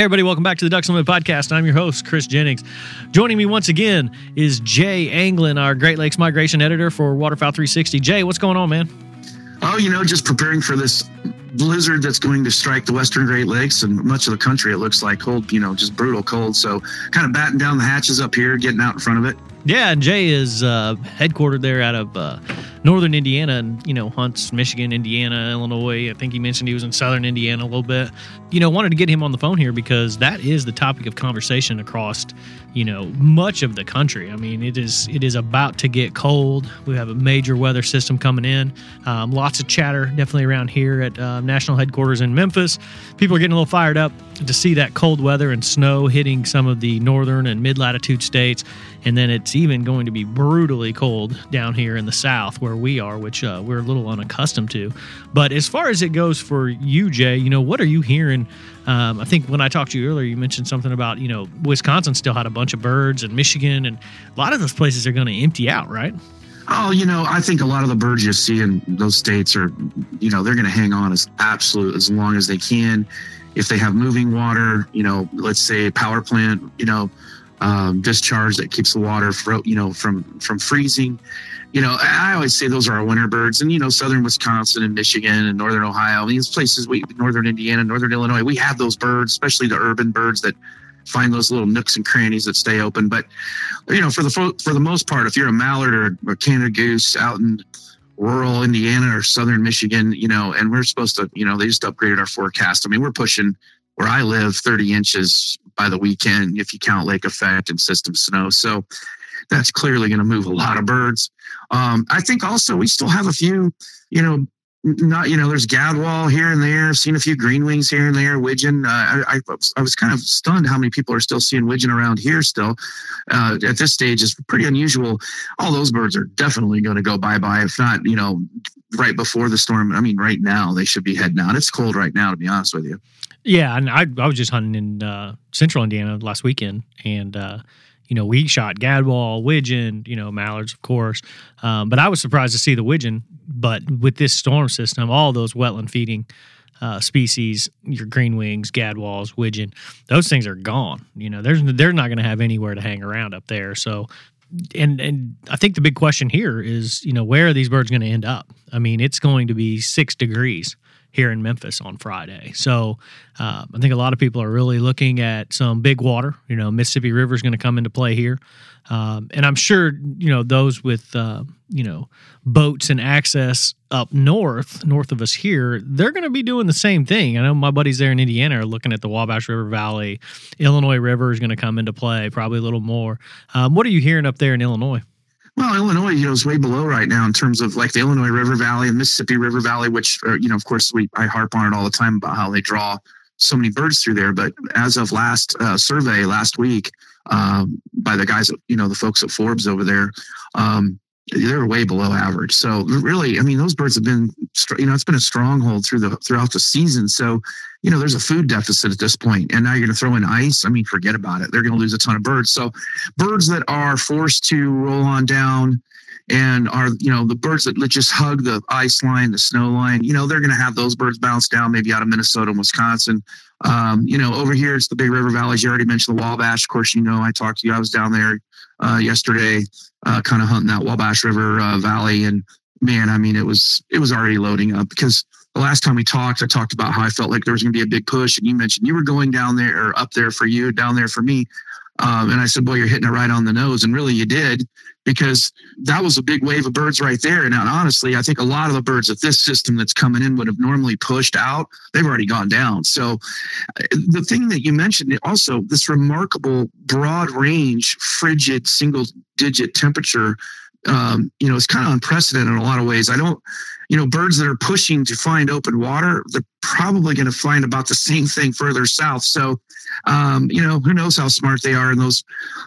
Hey, everybody, welcome back to the Ducks Unlimited Podcast. I'm your host, Chris Jennings. Joining me once again is Jay Anglin, our Great Lakes Migration Editor for Waterfowl 360. Jay, what's going on, man? Oh, you know, just preparing for this blizzard that's going to strike the Western Great Lakes and much of the country. It looks like cold, you know, just brutal cold. So, kind of batting down the hatches up here, getting out in front of it. Yeah, and Jay is uh, headquartered there out of uh, northern Indiana and, you know, hunts Michigan, Indiana, Illinois. I think he mentioned he was in southern Indiana a little bit. You know, wanted to get him on the phone here because that is the topic of conversation across, you know, much of the country. I mean, it is it is about to get cold. We have a major weather system coming in. Um, lots of chatter definitely around here at uh, national headquarters in Memphis. People are getting a little fired up to see that cold weather and snow hitting some of the northern and mid latitude states. And then it's even going to be brutally cold down here in the south where we are, which uh, we're a little unaccustomed to. But as far as it goes for you, Jay, you know, what are you hearing? Um, I think when I talked to you earlier, you mentioned something about, you know, Wisconsin still had a bunch of birds and Michigan, and a lot of those places are going to empty out, right? Oh, you know, I think a lot of the birds you see in those states are, you know, they're going to hang on as absolute as long as they can. If they have moving water, you know, let's say power plant, you know, um, discharge that keeps the water, fro- you know, from from freezing. You know, I always say those are our winter birds, and you know, southern Wisconsin and Michigan and northern Ohio, these places, we northern Indiana, northern Illinois, we have those birds, especially the urban birds that find those little nooks and crannies that stay open. But you know, for the for the most part, if you're a mallard or, or Canada goose out in rural Indiana or southern Michigan, you know, and we're supposed to, you know, they just upgraded our forecast. I mean, we're pushing where I live 30 inches by the weekend if you count lake effect and system snow. So that's clearly going to move a lot of birds. Um, I think also we still have a few, you know, not you know there's gadwall here and there seen a few green wings here and there widgeon. Uh, I, I, I was kind of stunned how many people are still seeing widgeon around here still. Uh, at this stage is pretty unusual. All those birds are definitely going to go bye-bye if not you know right before the storm. I mean right now they should be heading out. It's cold right now to be honest with you. Yeah, and I I was just hunting in uh, central Indiana last weekend, and uh, you know we shot gadwall, widgeon, you know mallards, of course. Um, but I was surprised to see the widgeon. But with this storm system, all those wetland feeding uh, species, your green wings, gadwalls, widgeon, those things are gone. You know, there's they're not going to have anywhere to hang around up there. So. And and I think the big question here is, you know, where are these birds going to end up? I mean, it's going to be six degrees here in Memphis on Friday. So uh, I think a lot of people are really looking at some big water. You know, Mississippi River is going to come into play here, um, and I'm sure you know those with uh, you know boats and access up north, north of us here, they're going to be doing the same thing. I know my buddies there in Indiana are looking at the Wabash River Valley. Illinois River is going to come into play, probably a little more. Um, what are you hearing up there in Illinois? Well, Illinois, you know, is way below right now in terms of like the Illinois River Valley and Mississippi River Valley, which, are, you know, of course, we I harp on it all the time about how they draw so many birds through there. But as of last uh, survey last week um, by the guys, you know, the folks at Forbes over there, um, they're way below average. So really, I mean, those birds have been, you know, it's been a stronghold through the throughout the season. So you know, there's a food deficit at this point, and now you're going to throw in ice. I mean, forget about it. They're going to lose a ton of birds. So, birds that are forced to roll on down and are you know the birds that just hug the ice line, the snow line. You know, they're going to have those birds bounce down, maybe out of Minnesota and Wisconsin. Um, you know, over here it's the big river valleys. You already mentioned the Wabash. Of course, you know I talked to you. I was down there yesterday, uh, kind of hunting that Wabash River uh, Valley, and man, I mean, it was it was already loading up because the last time we talked, I talked about how I felt like there was going to be a big push, and you mentioned you were going down there or up there for you, down there for me. Um, and I said, "Boy, you're hitting it right on the nose," and really, you did because that was a big wave of birds right there. And honestly, I think a lot of the birds that this system that's coming in would have normally pushed out. They've already gone down. So uh, the thing that you mentioned also this remarkable broad range, frigid single digit temperature um, you know, it's kind of unprecedented in a lot of ways. I don't, you know, birds that are pushing to find open water, they're probably going to find about the same thing further south. So, um, you know, who knows how smart they are in those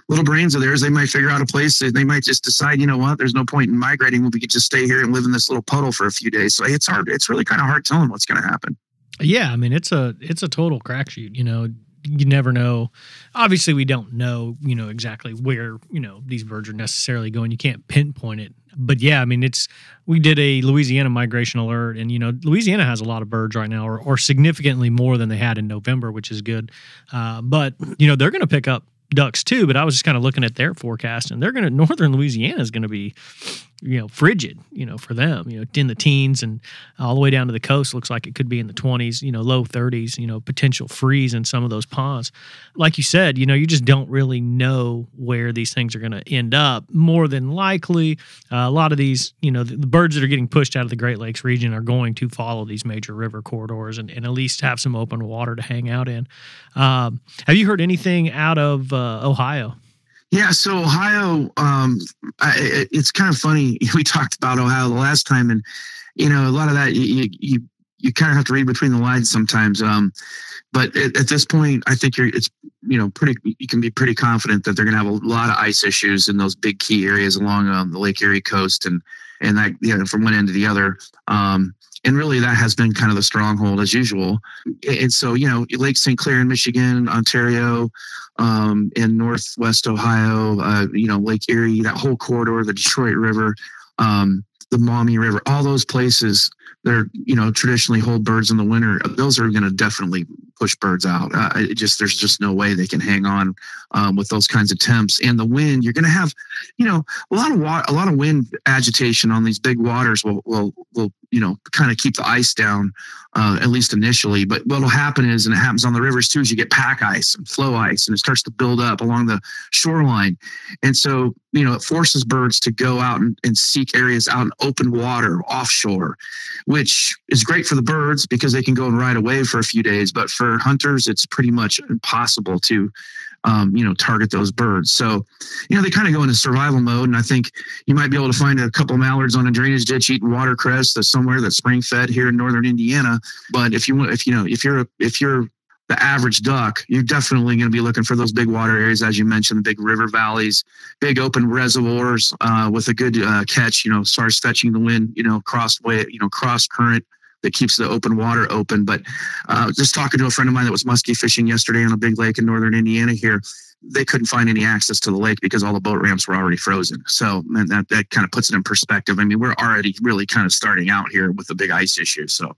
little brains of theirs. They might figure out a place. They might just decide, you know what, there's no point in migrating. We could just stay here and live in this little puddle for a few days. So it's hard. It's really kind of hard telling what's going to happen. Yeah, I mean it's a it's a total crapshoot. You know, you never know. Obviously, we don't know, you know, exactly where, you know, these birds are necessarily going. You can't pinpoint it. But yeah, I mean, it's, we did a Louisiana migration alert, and, you know, Louisiana has a lot of birds right now, or, or significantly more than they had in November, which is good. Uh, but, you know, they're going to pick up ducks too. But I was just kind of looking at their forecast, and they're going to, northern Louisiana is going to be, you know frigid you know for them you know in the teens and all the way down to the coast looks like it could be in the 20s you know low 30s you know potential freeze in some of those ponds. Like you said you know you just don't really know where these things are going to end up. More than likely uh, a lot of these you know the, the, birds that are getting pushed out of the great lakes region are going to follow these major river corridors and, and at least have some open water to hang out in. Um, have you heard anything out of uh, ohio yeah, so Ohio, um, I, it's kind of funny. We talked about Ohio the last time, and you know, a lot of that you you, you kind of have to read between the lines sometimes. Um, but at, at, this point, I think you're it's you know pretty you can be pretty confident that they're going to have a lot of ice issues in those big key areas along um, the Lake Erie coast and and that you know from one end to the other. Um, and really that has been kind of the stronghold as usual. And so, you know, Lake St. Clair in Michigan, Ontario, um, in Northwest Ohio, uh, you know, Lake Erie, that whole corridor, the Detroit River, um, the Maumee River, all those places they're you know traditionally hold birds in the winter those are going to definitely push birds out. Uh, just there's just no way they can hang on um, with those kinds of temps. And the wind you're going to have you know a lot of wa- a lot of wind agitation on these big waters will will will you know kind of keep the ice down uh, at least initially. But what'll happen is and it happens on the rivers too is you get pack ice and flow ice and it starts to build up along the shoreline. And so you know it forces birds to go out and, and seek areas out in open water offshore which is great for the birds because they can go and ride away for a few days. But for hunters, it's pretty much impossible to, um, you know, target those birds. So, you know, they kind of go into survival mode. And I think you might be able to find a couple mallards on a drainage ditch eating watercress that's somewhere that's spring fed here in northern Indiana. But if you want, if you know, if you're if you're the average duck, you're definitely going to be looking for those big water areas, as you mentioned, the big river valleys, big open reservoirs uh, with a good uh, catch. You know, starts fetching the wind. You know, cross way, you know, cross current that keeps the open water open. But uh, just talking to a friend of mine that was muskie fishing yesterday on a big lake in northern Indiana here, they couldn't find any access to the lake because all the boat ramps were already frozen. So that that kind of puts it in perspective. I mean, we're already really kind of starting out here with the big ice issue. So.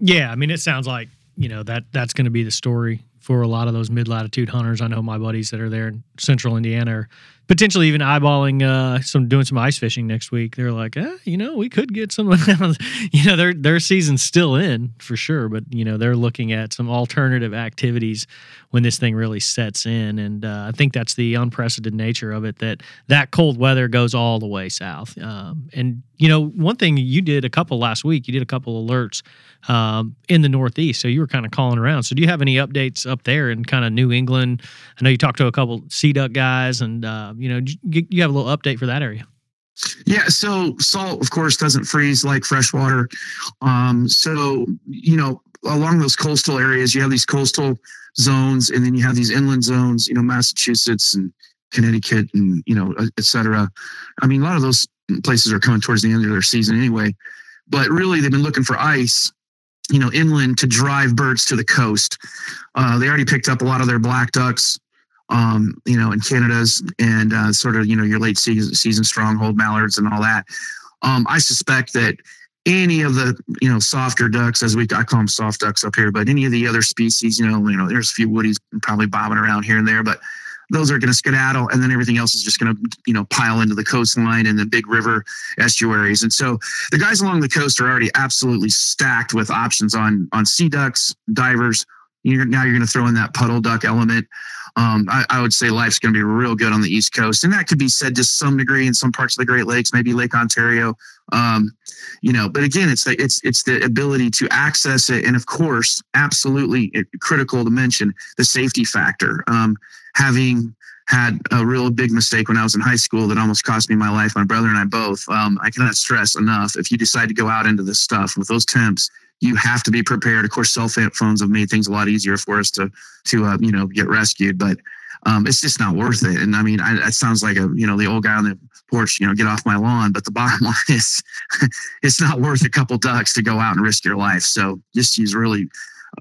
Yeah, I mean, it sounds like you know that that's going to be the story for a lot of those mid latitude hunters. I know my buddies that are there in central Indiana are potentially even eyeballing uh, some doing some ice fishing next week. They're like, eh, you know, we could get some. you know, their their season's still in for sure, but you know they're looking at some alternative activities when this thing really sets in. And uh, I think that's the unprecedented nature of it. That that cold weather goes all the way south. Um, and you know, one thing you did a couple last week, you did a couple alerts um, in the Northeast. So you were kind of calling around. So do you have any updates up there in kind of New England? I know you talked to a couple sea duck guys, and uh, you know, you have a little update for that area. Yeah, so salt, of course, doesn't freeze like fresh water. Um, so you know, along those coastal areas, you have these coastal zones, and then you have these inland zones. You know, Massachusetts and Connecticut, and you know, et cetera. I mean, a lot of those places are coming towards the end of their season anyway. But really, they've been looking for ice you know, inland to drive birds to the coast. Uh, they already picked up a lot of their black ducks, um, you know, in Canada's and uh, sort of, you know, your late season, season stronghold mallards and all that. Um, I suspect that any of the, you know, softer ducks, as we I call them soft ducks up here, but any of the other species, you know, you know, there's a few woodies probably bobbing around here and there, but those are going to skedaddle and then everything else is just going to you know pile into the coastline and the big river estuaries and so the guys along the coast are already absolutely stacked with options on on sea ducks divers you're, now you're going to throw in that puddle duck element um, I, I, would say life's going to be real good on the east coast and that could be said to some degree in some parts of the great lakes maybe lake ontario um, you know but again it's the, it's it's the ability to access it and of course absolutely critical to mention the safety factor um, having had a real big mistake when I was in high school that almost cost me my life. My brother and I both. Um, I cannot stress enough. If you decide to go out into this stuff with those temps, you have to be prepared. Of course, cell phones have made things a lot easier for us to to uh, you know get rescued, but um, it's just not worth it. And I mean, I, that sounds like a you know the old guy on the porch, you know, get off my lawn. But the bottom line is, it's not worth a couple ducks to go out and risk your life. So just use really,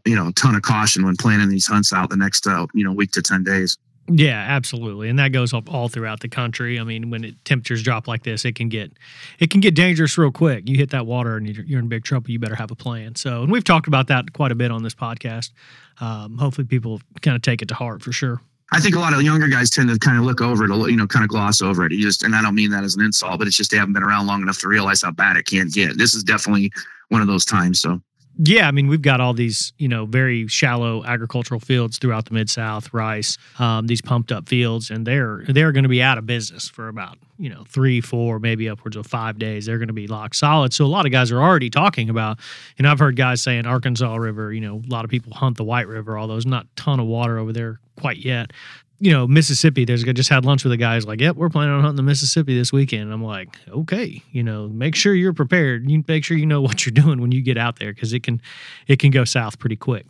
you know, a ton of caution when planning these hunts out the next uh, you know week to ten days. Yeah, absolutely, and that goes up all throughout the country. I mean, when it, temperatures drop like this, it can get it can get dangerous real quick. You hit that water and you're, you're in big trouble. You better have a plan. So, and we've talked about that quite a bit on this podcast. Um, hopefully, people kind of take it to heart for sure. I think a lot of younger guys tend to kind of look over it, you know, kind of gloss over it. You just, and I don't mean that as an insult, but it's just they haven't been around long enough to realize how bad it can get. This is definitely one of those times. So yeah, I mean, we've got all these, you know, very shallow agricultural fields throughout the mid South, rice, um, these pumped up fields, and they're they're going to be out of business for about you know three, four, maybe upwards of five days. They're going to be locked solid. So a lot of guys are already talking about, and I've heard guys saying Arkansas River. You know, a lot of people hunt the White River, although there's not a ton of water over there quite yet you know, Mississippi, there's I just had lunch with a guy who's like, Yep, we're planning on hunting the Mississippi this weekend. And I'm like, okay, you know, make sure you're prepared. You make sure you know what you're doing when you get out there because it can it can go south pretty quick.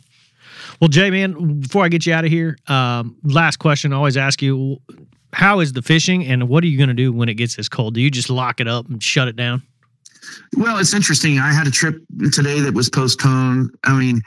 Well, Jay, man, before I get you out of here, um, last question I always ask you how is the fishing and what are you going to do when it gets this cold? Do you just lock it up and shut it down? Well, it's interesting. I had a trip today that was postponed. I mean,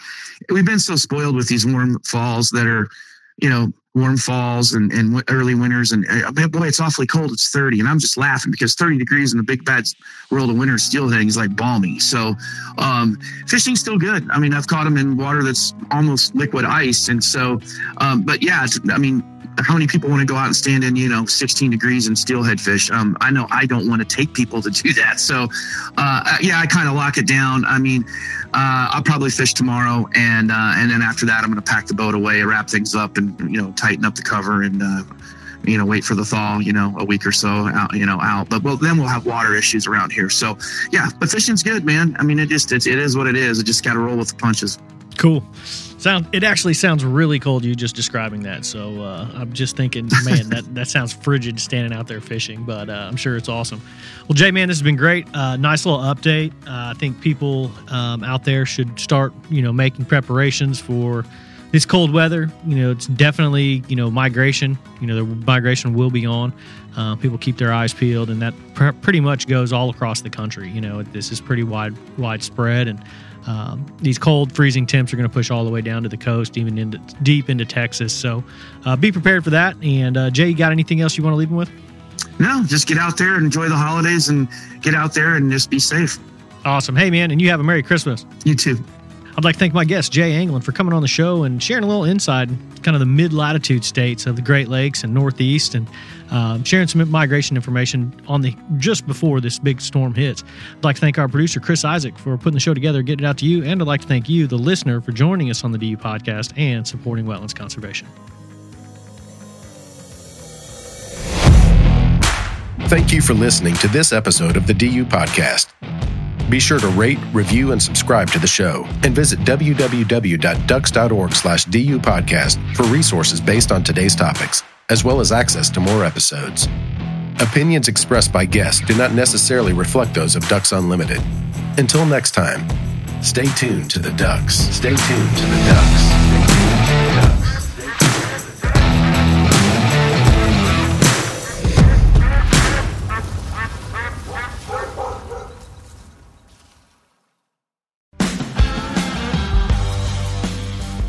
we've been so spoiled with these warm falls that are, you know, warm falls and, and early winters and uh, boy it's awfully cold. It's 30 and i'm just laughing because 30 degrees in the big bad world of winter steelhead is like balmy. So um, fishing's still good. I mean i've caught them in water that's almost liquid ice and so um, but yeah i mean how many people want to go out and stand in you know 16 degrees and steelhead fish? Um, i know i don't want to take people to do that. So uh, yeah i kind of lock it down. I mean uh, I'll probably fish tomorrow, and uh, and then after that, I'm going to pack the boat away, wrap things up, and you know tighten up the cover, and uh, you know wait for the thaw, you know, a week or so out, you know out. But well, then we'll have water issues around here. So yeah, but fishing's good, man. I mean, it just it's, it is what it is. It just got to roll with the punches. Cool. Sound it actually sounds really cold. You just describing that, so uh, I'm just thinking, man, that that sounds frigid standing out there fishing. But uh, I'm sure it's awesome. Well, Jay, man, this has been great. Uh, nice little update. Uh, I think people um, out there should start, you know, making preparations for this cold weather. You know, it's definitely you know migration. You know, the migration will be on. Uh, people keep their eyes peeled, and that pr- pretty much goes all across the country. You know, this is pretty wide widespread and. Um, these cold, freezing temps are going to push all the way down to the coast, even into deep into Texas. So uh, be prepared for that. And uh, Jay, you got anything else you want to leave them with? No, just get out there and enjoy the holidays and get out there and just be safe. Awesome. Hey, man, and you have a Merry Christmas. You too. I'd like to thank my guest, Jay Anglin, for coming on the show and sharing a little insight, kind of the mid latitude states of the Great Lakes and Northeast, and um, sharing some migration information on the just before this big storm hits. I'd like to thank our producer, Chris Isaac, for putting the show together, getting it out to you. And I'd like to thank you, the listener, for joining us on the DU podcast and supporting wetlands conservation. Thank you for listening to this episode of the DU podcast. Be sure to rate, review, and subscribe to the show. And visit www.ducks.org slash DU podcast for resources based on today's topics, as well as access to more episodes. Opinions expressed by guests do not necessarily reflect those of Ducks Unlimited. Until next time, stay tuned to the Ducks. Stay tuned to the Ducks.